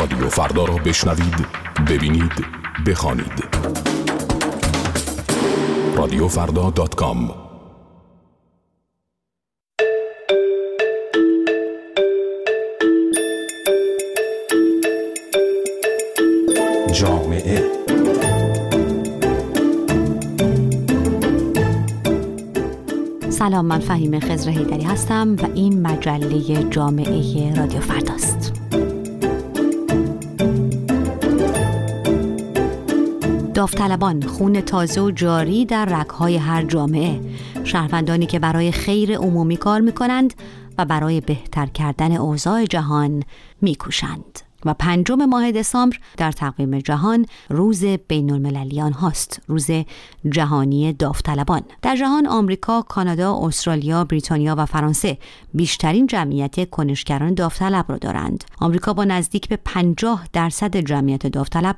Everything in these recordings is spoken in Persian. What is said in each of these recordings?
رادیو فردا را بشنوید ببینید بخوانید. رادیو فردا دات کام جامعه. سلام من فهیم خزر هیدری هستم و این مجله جامعه رادیو فرداست. داوطلبان خون تازه و جاری در رگهای هر جامعه. شهروندانی که برای خیر عمومی کار می کنند و برای بهتر کردن اوضاع جهان میکوشند. و پنجم ماه دسامبر در تقویم جهان روز بین المللیان هاست روز جهانی داوطلبان. در جهان آمریکا، کانادا، استرالیا، بریتانیا و فرانسه بیشترین جمعیت کنشگران داوطلب را دارند. آمریکا با نزدیک به 50 درصد جمعیت داوطلب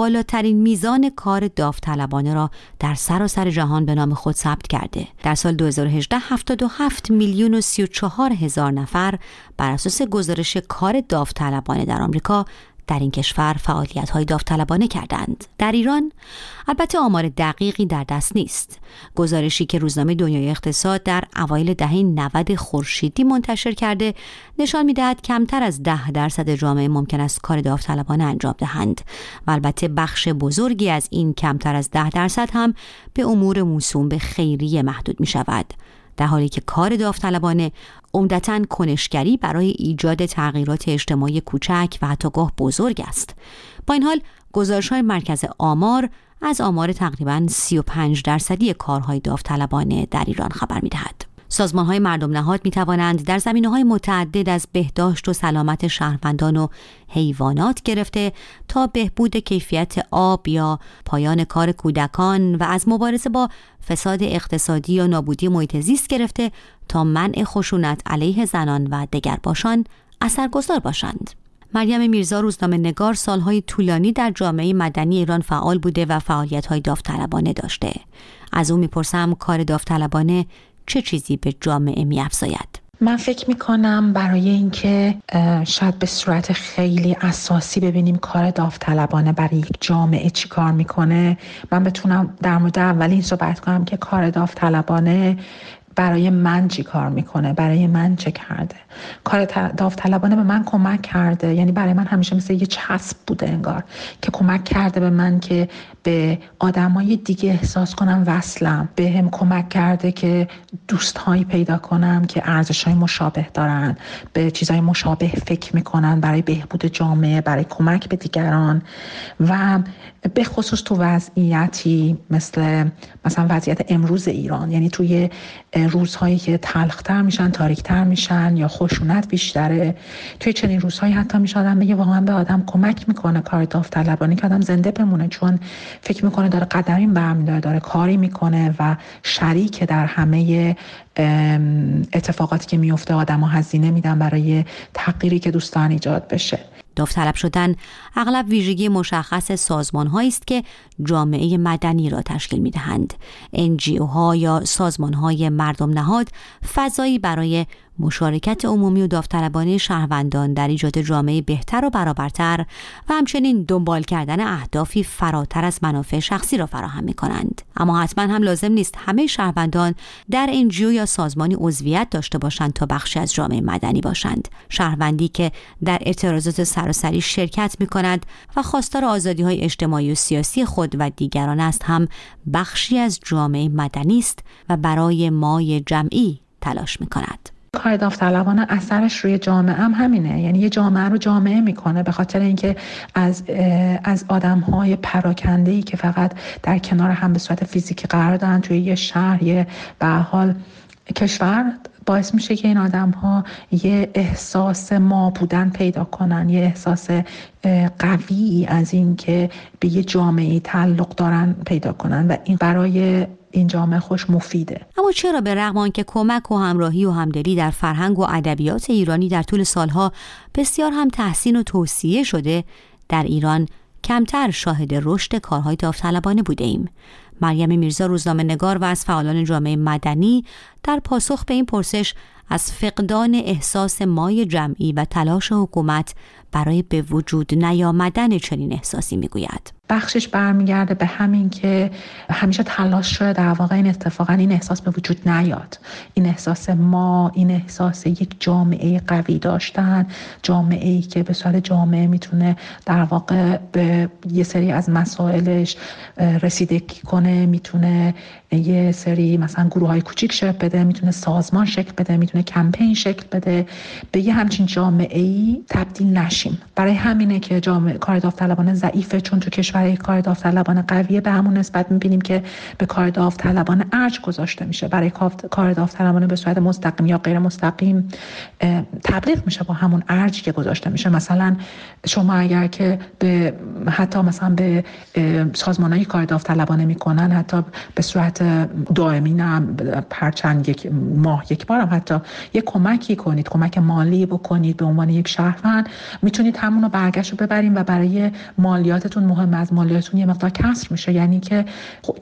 بالاترین میزان کار داوطلبانه را در سراسر جهان به نام خود ثبت کرده. در سال 2018 77 میلیون و 34 هزار نفر بر اساس گزارش کار داوطلبانه در آمریکا در این کشور فعالیت های داوطلبانه کردند. در ایران البته آمار دقیقی در دست نیست. گزارشی که روزنامه دنیای اقتصاد در اوایل دهه 90 خورشیدی منتشر کرده نشان می‌دهد کمتر از ده درصد جامعه ممکن است کار داوطلبانه انجام دهند و البته بخش بزرگی از این کمتر از ده درصد هم به امور موسوم به خیریه محدود می شود. در حالی که کار داوطلبانه عمدتا کنشگری برای ایجاد تغییرات اجتماعی کوچک و حتی گاه بزرگ است. با این حال گزارش های مرکز آمار از آمار تقریبا 35 درصدی کارهای داوطلبانه در ایران خبر می‌دهد. سازمان های مردم نهاد می توانند در زمینه های متعدد از بهداشت و سلامت شهروندان و حیوانات گرفته تا بهبود کیفیت آب یا پایان کار کودکان و از مبارزه با فساد اقتصادی یا نابودی محیط زیست گرفته تا منع خشونت علیه زنان و دگرباشان اثرگذار باشند. مریم میرزا روزنامه نگار سالهای طولانی در جامعه مدنی ایران فعال بوده و فعالیت‌های داوطلبانه داشته. از او می‌پرسم کار داوطلبانه چه چیزی به جامعه میافزاید؟ من فکر می کنم برای اینکه شاید به صورت خیلی اساسی ببینیم کار داوطلبانه برای یک جامعه چی کار می‌کنه من بتونم در مورد اولین صحبت کنم که کار داوطلبانه برای من چی کار می‌کنه برای من چه کرده. کار داوطلبانه به من کمک کرده یعنی برای من همیشه مثل یه چسب بوده انگار که کمک کرده به من که به آدمای دیگه احساس کنم وصلم. به هم کمک کرده که دوستهایی پیدا کنم که ارزش های مشابه دارن به چیزهای مشابه فکر می‌کنن برای بهبود جامعه برای کمک به دیگران. و به خصوص تو وضعیتی مثل مثلا وضعیت امروز ایران یعنی توی روزهایی که تلختر میشن تاریکتر میشن یا خشونت بیشتره توی چنین روزهایی حتی میشه آدم بگه واقعا به آدم کمک می‌کنه کار داوطلبانه که آدم زنده بمونه. چون فکر می‌کنه داره قدمی برمیداره داره کاری می‌کنه و شریک در همه اتفاقاتی که میفته آدم ها هزینه میدن برای تغییری که دوستان ایجاد بشه داوطلب شدن اغلب ویژگی مشخص سازمان است که جامعه مدنی را تشکیل می دهند. NGO ها یا سازمان های مردم نهاد فضایی برای مشارکت عمومی و داوطلبانه شهروندان در ایجاد جامعه بهتر و برابرتر و همچنین دنبال کردن اهدافی فراتر از منافع شخصی را فراهم می کنند. اما حتما هم لازم نیست همه شهروندان در انجیو سازمانی عضویت داشته باشند تا بخشی از جامعه مدنی باشند. شهروندی که در اعتراضات سراسری شرکت می کند و خواستار آزادی های اجتماعی و سیاسی خود و دیگران است هم بخشی از جامعه مدنی است و برای مای جمعی تلاش می کند. کار داوطلبانه اثرش روی جامعه هم همینه یعنی یه جامعه رو جامعه می‌کنه به خاطر اینکه از از آدم های پراکنده ای که فقط در کنار هم به صورت فیزیکی قرار دارن توی یه شهر یه به حال کشور باعث میشه که این آدم ها یه احساس ما بودن پیدا کنن یه احساس قوی از اینکه به یه جامعه تعلق دارن پیدا کنن و این برای این جامعه خوش مفیده. اما چرا به رغم آنکه کمک و همراهی و همدلی در فرهنگ و ادبیات ایرانی در طول سالها بسیار هم تحسین و توصیه شده در ایران کمتر شاهد رشد کارهای داوطلبانه بوده ایم. مریم میرزا روزنامه نگار و از فعالان جامعه مدنی در پاسخ به این پرسش از فقدان احساس مای جمعی و تلاش حکومت برای به وجود نیامدن چنین احساسی می‌گوید. بخشش برمیگرده به همین که همیشه تلاش شده در واقع این اتفاقا این احساس به وجود نیاد. این احساس ما این احساس یک جامعه قوی داشتن جامعه ای که به صورت جامعه می‌تونه در واقع به یه سری از مسائلش رسیدگی کنه می‌تونه یه سری مثلا گروه های کوچیک شکل بده می‌تونه سازمان شکل بده می‌تونه کمپین شکل بده. به یه همچین جامعه ای تبدیل نشیم. برای همینه که جامعه کار داوطلبانه ضعیفه چون تو کشور کار داوطلبانه قویه به همون نسبت می‌بینیم که به کار داوطلبانه ارج گذاشته میشه. برای کار داوطلبانه به صورت مستقیم یا غیر مستقیم تبلیغ میشه با همون ارجی که گذاشته میشه. مثلا شما اگر که به حتی مثلا به سازمان های کار داوطلبانه می‌کنن حتی به صورت دائمی نه هر چند یک ماه یک بارم حتی یک کمکی کنید کمک مالی بکنید به عنوان یک شهروند. می‌تونید همون رو برگشت رو ببریم و برای مالیاتتون مهم از مالیاتتون یه مقدار کسر میشه. یعنی که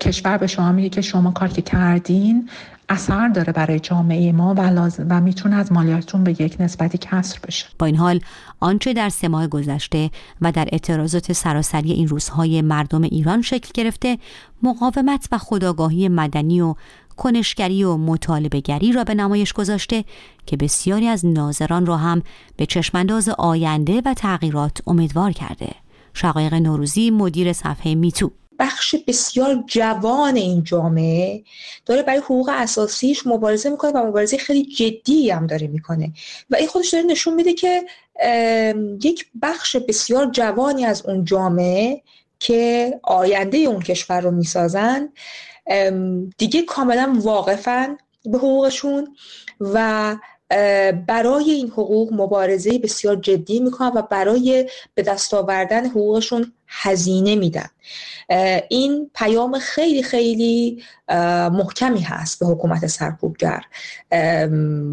کشور به شما میگه که شما کار که کردین اثر داره برای جامعه ما و, لازم و می‌تونه از مالیاتتون به یک نسبتی کسر بشه. با این حال آنچه در سه ماه گذشته و در اعتراضات سراسری این روزهای مردم ایران شکل گرفته مقاومت و خداگاهی مدنی و کنشگری و مطالبهگری را به نمایش گذاشته که بسیاری از ناظران را هم به چشمانداز آینده و تغییرات امیدوار کرده. شقایق نوروزی مدیر صفحه میتو. بخش بسیار جوان این جامعه داره برای حقوق اساسیش مبارزه می‌کنه و مبارزه خیلی جدی هم داره می‌کنه. و این خودش داره نشون میده که یک بخش بسیار جوانی از اون جامعه که آینده اون کشور رو می‌سازن دیگه کاملا واقفن به حقوقشون و برای این حقوق مبارزه بسیار جدی می‌کنن و برای به دست آوردن حقوقشون هزینه میدن. این پیام خیلی خیلی محکمی هست به حکومت سرکوبگر.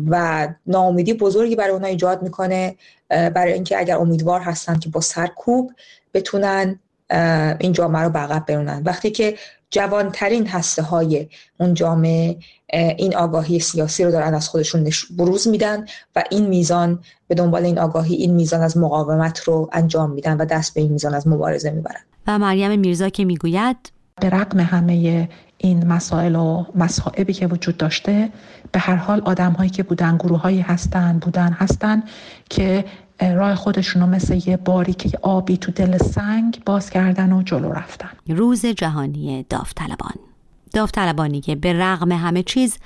و ناامیدی بزرگی برای اونها ایجاد می‌کنه برای اینکه اگر امیدوار هستن که با سرکوب بتونن این جامعه رو به برونن. وقتی که جوانترین هسته های اون جامعه این آگاهی سیاسی رو دارن از خودشون بروز میدن و این میزان به دنبال این آگاهی این میزان از مقاومت رو انجام میدن و دست به این میزان از مبارزه می‌برن. و مریم میرزا که می‌گوید به رقم همه این مسائل و مصائبی که وجود داشته به هر حال آدم هایی که بودن گروه هایی هستن بودن هستن که راه خودشون رو مثل یه باریک آبی تو دل سنگ باز کردن و جلو رفتن روز جهانی داوطلبان داوطلبانی که به رغم همه چیز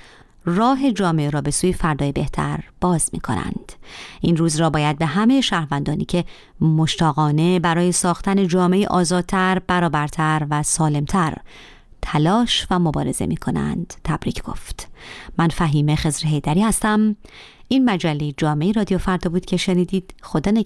راه جامعه را به سوی فردای بهتر باز می کنند. این روز را باید به همه شهروندانی که مشتاقانه برای ساختن جامعه آزادتر، برابرتر و سالمتر تلاش و مبارزه می کنند تبریک گفت. من فهیمه خزر هیدری هستم. این مجله جامعه رادیو فردا بود که شنیدید. خدا نگه